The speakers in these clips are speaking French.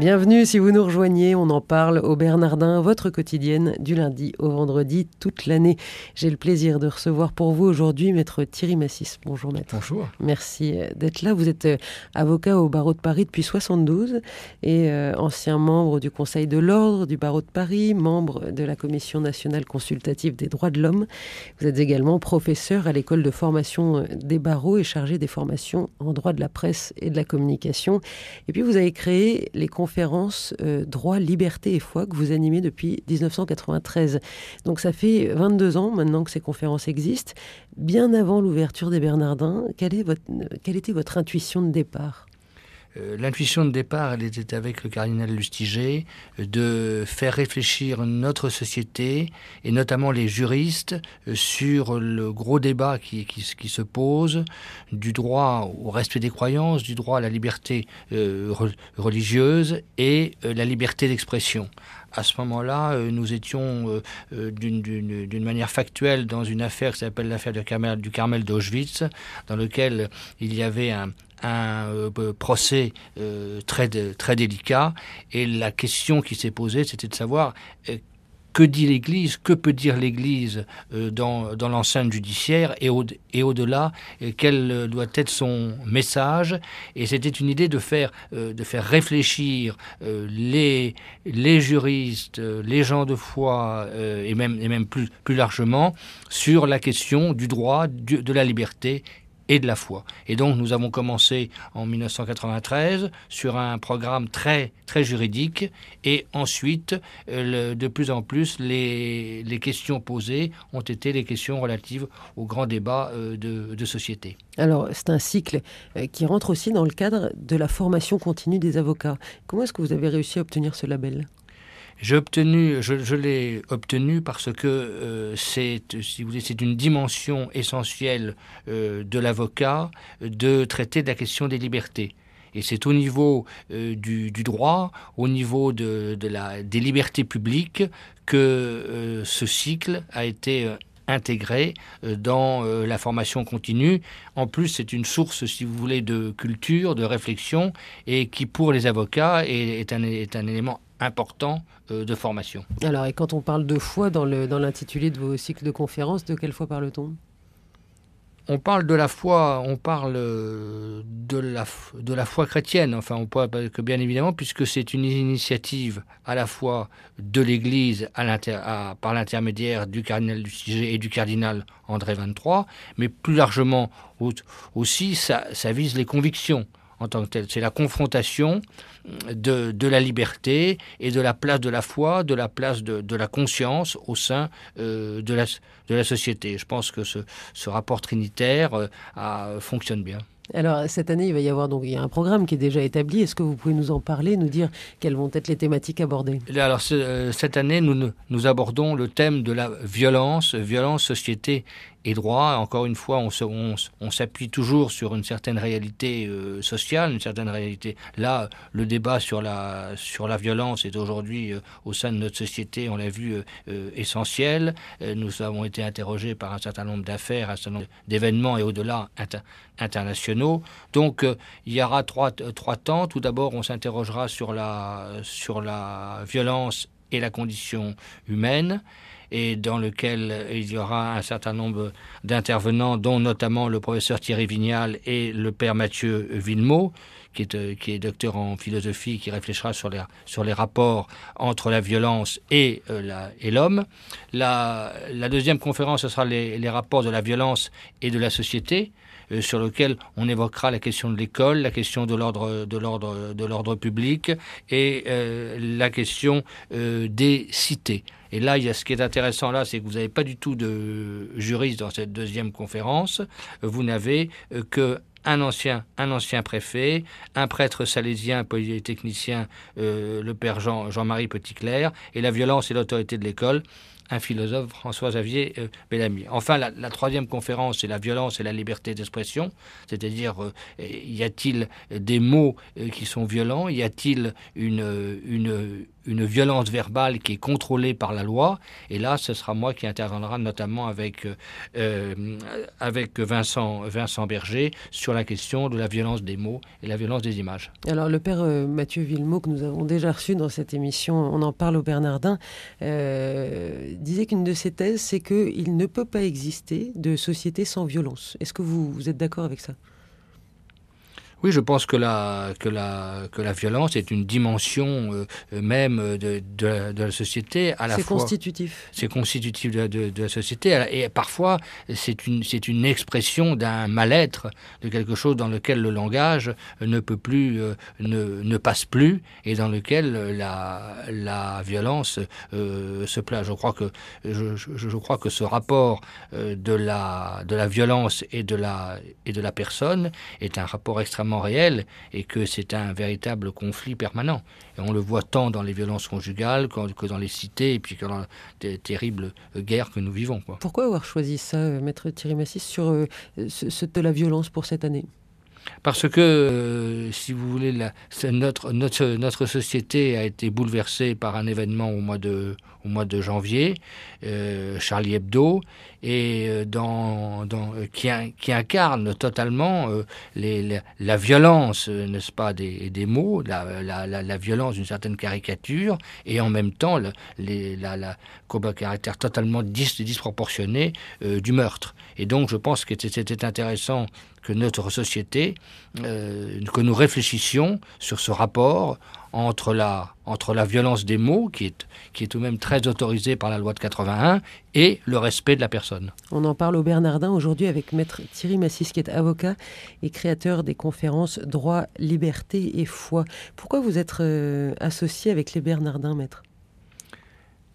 Bienvenue si vous nous rejoignez, on en parle au Bernardin, votre quotidienne du lundi au vendredi toute l'année. J'ai le plaisir de recevoir pour vous aujourd'hui maître Thierry Massis. Bonjour maître. Bonjour. Merci euh, d'être là. Vous êtes euh, avocat au barreau de Paris depuis 72 et euh, ancien membre du Conseil de l'ordre du barreau de Paris, membre de la Commission nationale consultative des droits de l'homme. Vous êtes également professeur à l'école de formation des barreaux et chargé des formations en droit de la presse et de la communication. Et puis vous avez créé les conférences conférence euh, Droit, Liberté et Foi que vous animez depuis 1993. Donc ça fait 22 ans maintenant que ces conférences existent. Bien avant l'ouverture des Bernardins, quelle, quelle était votre intuition de départ? euh, L'intuition de départ, elle était avec le cardinal Lustiger, de faire réfléchir notre société, et notamment les juristes, euh, sur le gros débat qui, se pose du droit au respect des croyances, du droit à la liberté euh, religieuse et euh, la liberté d'expression. À ce moment-là, euh, nous étions euh, d'une manière factuelle dans une affaire qui s'appelle l'affaire du Carmel, du Carmel d'Auschwitz, dans lequel il y avait un, un euh, procès euh, très, très délicat. Et la question qui s'est posée, c'était de savoir euh, que dit l'Église, que peut dire l'Église dans, dans l'enceinte judiciaire et, au, et au-delà, quel doit être son message. Et c'était une idée de faire, de faire réfléchir les, les juristes, les gens de foi et même, et même plus, plus largement sur la question du droit, de la liberté et de la foi. Et donc nous avons commencé en 1993 sur un programme très très juridique et ensuite euh, de plus en plus les, les questions posées ont été les questions relatives au grand débat euh, de, de société. Alors c'est un cycle euh, qui rentre aussi dans le cadre de la formation continue des avocats. Comment est-ce que vous avez réussi à obtenir ce label? J'ai obtenu, je, l'ai obtenu parce que euh, c'est, si vous voulez, c'est une dimension essentielle euh, de l'avocat de traiter de la question des libertés. Et c'est au niveau euh, du, droit, au niveau de, la, des libertés publiques, que ce cycle a été intégré dans la formation continue. En plus, c'est une source, si vous voulez, de culture, de réflexion, et qui, pour les avocats, est, est, un, est un élément important euh, de formation. Alors, et quand on parle de foi dans l'intitulé dans de vos cycles de conférences, de quelle foi parle-t-on? On parle de la foi, on parle de la, de la foi chrétienne, enfin on peut que bien évidemment, puisque c'est une initiative à la fois de l'Église par l'intermédiaire du cardinal du et du cardinal André 23, mais plus largement aussi ça, ça vise les convictions en tant que telle. C'est la confrontation de, de, la liberté et de la place de la foi, de la place de, de la conscience au sein euh, de, la, de la société. Je pense que ce, ce rapport trinitaire euh, a, fonctionne bien. Alors cette année, il va y avoir donc il y a un programme qui est déjà établi. Est-ce que vous pouvez nous en parler, nous dire quelles vont être les thématiques abordées? Alors euh, cette année, nous, nous abordons le thème de la violence, violence, société et droit. Encore une fois, on, se, on, on s'appuie toujours sur une certaine réalité euh, sociale, une certaine réalité. Là, le débat sur la, sur la violence est aujourd'hui euh, au sein de notre société, on l'a vu, euh, essentiel. Euh, nous avons été interrogés par un certain nombre d'affaires, un certain nombre d'événements et au-delà inter, internationaux. Donc, il y aura trois, trois temps. Tout d'abord, on s'interrogera sur la, sur la violence et la condition humaine et dans lequel il y aura un certain nombre d'intervenants, dont notamment le professeur Thierry Vignal et le père Mathieu Villemot, qui est, qui est docteur en philosophie, qui réfléchira sur les, sur les rapports entre la violence et euh, l'homme. La, la deuxième conférence, ce sera les, les rapports de la violence et de la société, euh, sur lequel on évoquera la question de l'école, la question de l'ordre de l'ordre de l'ordre public et euh, la question euh, des cités. Et là, il y a ce qui est intéressant là, c'est que vous n'avez pas du tout de juriste dans cette deuxième conférence. Vous n'avez euh, que un ancien, un ancien préfet, un prêtre salésien, polytechnicien, euh, le père Jean, Jean-Marie Petitclerc, et la violence et l'autorité de l'école, un philosophe, François-Xavier euh, Bellamy. Enfin, la, troisième conférence, c'est la violence et la liberté d'expression, c'est-à-dire, euh, y a-t-il des mots euh, qui sont violents, y a-t-il une, une violence verbale qui est contrôlée par la loi. Et là, ce sera moi qui interviendra notamment avec, euh, avec Vincent, Vincent Berger sur la question de la violence des mots et la violence des images. Alors le père euh, Mathieu Villemot, que nous avons déjà reçu dans cette émission, on en parle au Bernardin, euh, disait qu'une de ses thèses, c'est qu'il ne peut pas exister de société sans violence. Est-ce que vous êtes d'accord avec ça? Oui, je pense que la, que la, que la violence est une dimension euh, même de, de, de, la société à la fois. C'est constitutif. C'est constitutif de, de, la société. Et parfois, c'est une, c'est une expression d'un mal-être, de quelque chose dans lequel le langage ne peut plus, euh, ne, ne passe plus, et dans lequel la, la violence euh, se place. Je crois que, je, je, je crois que ce rapport euh, de, la, de la violence et de la, et de la personne est un rapport extrêmement réel et que c'est un véritable conflit permanent. Et on le voit tant dans les violences conjugales que dans les cités et puis que dans les terribles guerres que nous vivons. Quoi. Pourquoi avoir choisi ça, euh, Maître Thierry Massis, sur euh, ce, de la violence pour cette année? Parce que, euh, si vous voulez, la, notre, notre, notre société a été bouleversée par un événement au mois de, au mois de janvier, euh, Charlie Hebdo, et euh, euh, qui, incarne totalement euh, la, violence, n'est-ce pas, des, mots, la, violence d'une certaine caricature, et en même temps le la, caractère totalement dis, disproportionné du meurtre. Et donc je pense que c'était intéressant que notre société, que nous réfléchissions sur ce rapport entre la, entre la violence des mots, qui est, qui est tout de même très autorisée par la loi de 81, et le respect de la personne. On en parle au Bernardin aujourd'hui avec maître Thierry Massis, qui est avocat et créateur des conférences Droit, Liberté et Foi. Pourquoi vous êtes euh, associé avec les Bernardins, maître?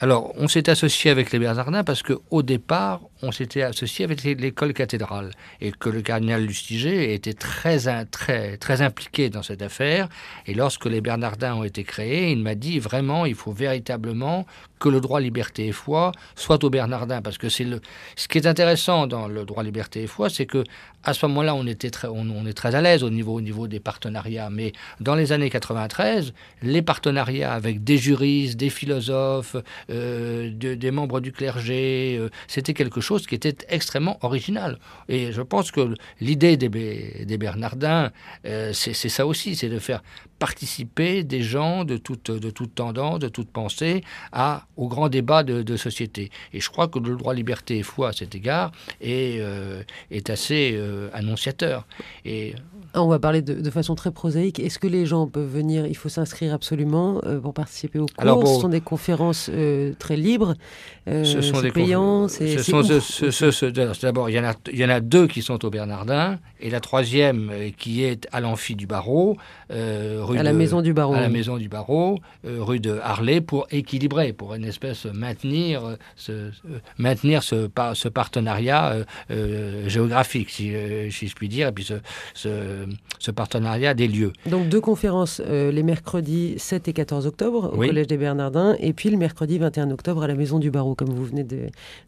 Alors, on s'est associé avec les Bernardins parce qu'au départ, on s'était associé avec l'école cathédrale et que le cardinal Lustiger était très, très, très impliqué dans cette affaire. Et lorsque les Bernardins ont été créés, il m'a dit vraiment, il faut véritablement que le droit liberté et foi soit aux Bernardins parce que c'est le ce qui est intéressant dans le droit liberté et foi c'est que à ce moment-là on était très on, est très à l'aise au niveau au niveau des partenariats mais dans les années 93 les partenariats avec des juristes des philosophes euh, de, des membres du clergé euh, c'était quelque chose qui était extrêmement original. Et je pense que l'idée des, des Bernardins euh, c'est ça aussi c'est de faire participer des gens de toute, de toute tendance, de toute pensée à, au grand débat de, de société. Et je crois que le droit liberté et foi à cet égard est, euh, est assez euh, annonciateur. Et ah, on va parler de, de façon très prosaïque. Est-ce que les gens peuvent venir? Il faut s'inscrire absolument euh, pour participer aux cours. Alors, bon, ce sont des conférences euh, très libres. Euh, ce sont des payants. D'abord, il y, en a, il y en a deux qui sont au Bernardin et la troisième euh, qui est à l'amphi du barreau, euh, rue à la de, maison du barreau. À la maison du barreau, euh, rue de Harlay, pour équilibrer, pour une espèce maintenir ce, maintenir ce, ce partenariat euh, géographique, si, si je puis dire, et puis ce, ce ce partenariat des lieux. Donc deux conférences euh, les mercredis 7 et 14 octobre au oui. Collège des Bernardins et puis le mercredi 21 octobre à la Maison du Barreau, comme vous venez de,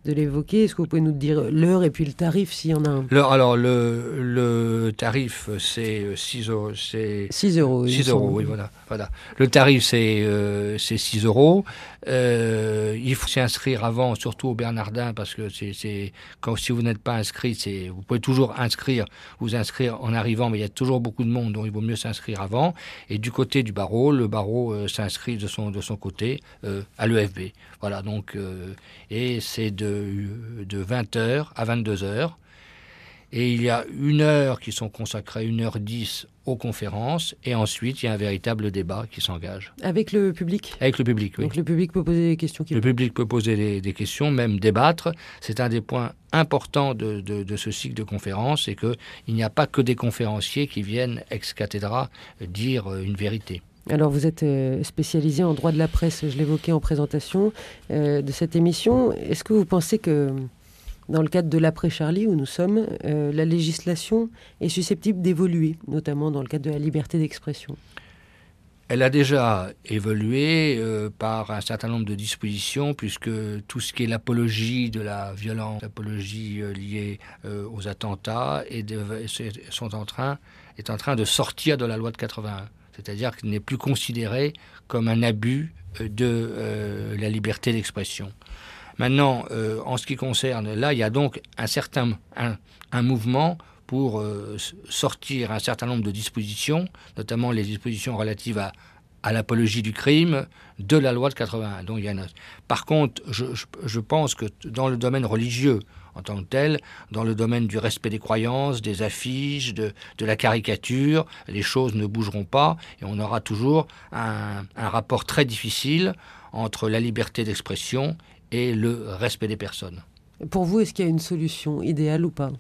de l'évoquer. Est-ce que vous pouvez nous dire l'heure et puis le tarif s'il y en a un? Alors le, le tarif c'est 6 euros. 6 euros. 6 euros, oui, voilà, voilà. Le tarif c'est euh, 6 euros. Euh, il faut s'inscrire avant, surtout au Bernardin, parce que c'est quand si vous n'êtes pas inscrit, c'est vous pouvez toujours inscrire, vous inscrire en arrivant, mais il y a toujours beaucoup de monde, donc il vaut mieux s'inscrire avant. Et du côté du barreau, le barreau euh, s'inscrit de son de son côté euh, à l'EFB. Voilà donc et c'est de de 20 h à 22 h et il y a une heure qui sont consacrées, une heure dix aux conférences, et ensuite il y a un véritable débat qui s'engage. Avec le public? Avec le public, oui. Donc le public peut poser des questions. Le public peut poser des, des questions, même débattre. C'est un des points importants de, de, de ce cycle de conférences, c'est qu'il n'y a pas que des conférenciers qui viennent ex cathedra dire une vérité. Alors vous êtes euh, spécialisé en droit de la presse, je l'évoquais en présentation euh, de cette émission. Est-ce que vous pensez que dans le cadre de l'après-Charlie où nous sommes, euh, la législation est susceptible d'évoluer, notamment dans le cadre de la liberté d'expression Elle a déjà évolué euh, par un certain nombre de dispositions, puisque tout ce qui est l'apologie de la violence, l'apologie euh, liée aux attentats, de, sont en train, est en train de sortir de la loi de 81. C'est-à-dire qu'il n'est plus considéré comme un abus de la liberté d'expression. Maintenant, en ce qui concerne, là, il y a donc un certain un mouvement pour sortir un certain nombre de dispositions, notamment les dispositions relatives à, à l'apologie du crime de la loi de 81. Donc, il y a Par contre, je, je, pense que dans le domaine religieux en tant que tel, dans le domaine du respect des croyances, des affiches, de, de la caricature, les choses ne bougeront pas et on aura toujours un, un rapport très difficile entre la liberté d'expression et le respect des personnes. Pour vous, est-ce qu'il y a une solution idéale ou pas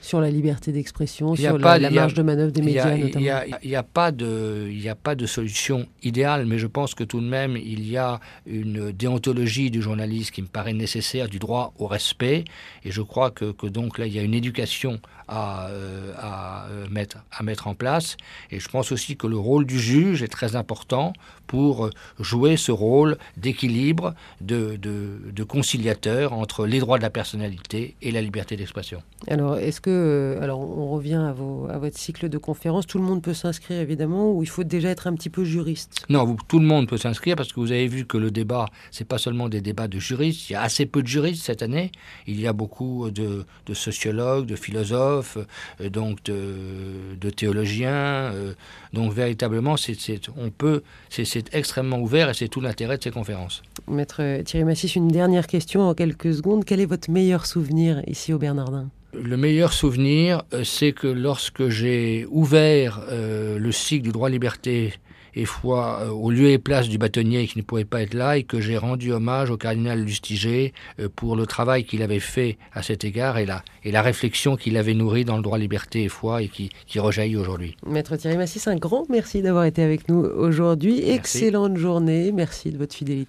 sur la liberté d'expression, sur la, la marge de manœuvre des médias notamment? Il n'y a, pas de, il a pas de solution idéale, mais je pense que tout de même, il y a une déontologie du journaliste qui me paraît nécessaire, du droit au respect, et je crois que, que donc là, il y a une éducation à, euh, à, euh, mettre, à mettre en place, et je pense aussi que le rôle du juge est très important pour jouer ce rôle d'équilibre, de, de, de conciliateur entre les droits de la personnalité et la liberté d'expression. Alors, est-ce que euh, alors on revient à, votre cycle de conférences, tout le monde peut s'inscrire évidemment, ou il faut déjà être un petit peu juriste? Non, tout le monde peut s'inscrire parce que vous avez vu que le débat, c'est pas seulement des débats de juristes, il y a assez peu de juristes cette année, il y a beaucoup de, sociologues, de philosophes, euh, donc de, théologiens, euh, donc véritablement, c'est, on peut, c'est, extrêmement ouvert et c'est tout l'intérêt de ces conférences. Maître Thierry Massis, une dernière question en quelques secondes. Quel est votre meilleur souvenir ici au Bernardin? Le meilleur souvenir, euh, c'est que lorsque j'ai ouvert euh, le cycle du droit, liberté et foi euh, au lieu et place du bâtonnier qui ne pouvait pas être là et que j'ai rendu hommage au cardinal Lustiger pour le travail qu'il avait fait à cet égard et la, et la réflexion qu'il avait nourrie dans le droit, liberté et foi et qui, qui rejaillit aujourd'hui. Maître Thierry Massis, un grand merci d'avoir été avec nous aujourd'hui. Excellente journée. Merci de votre fidélité.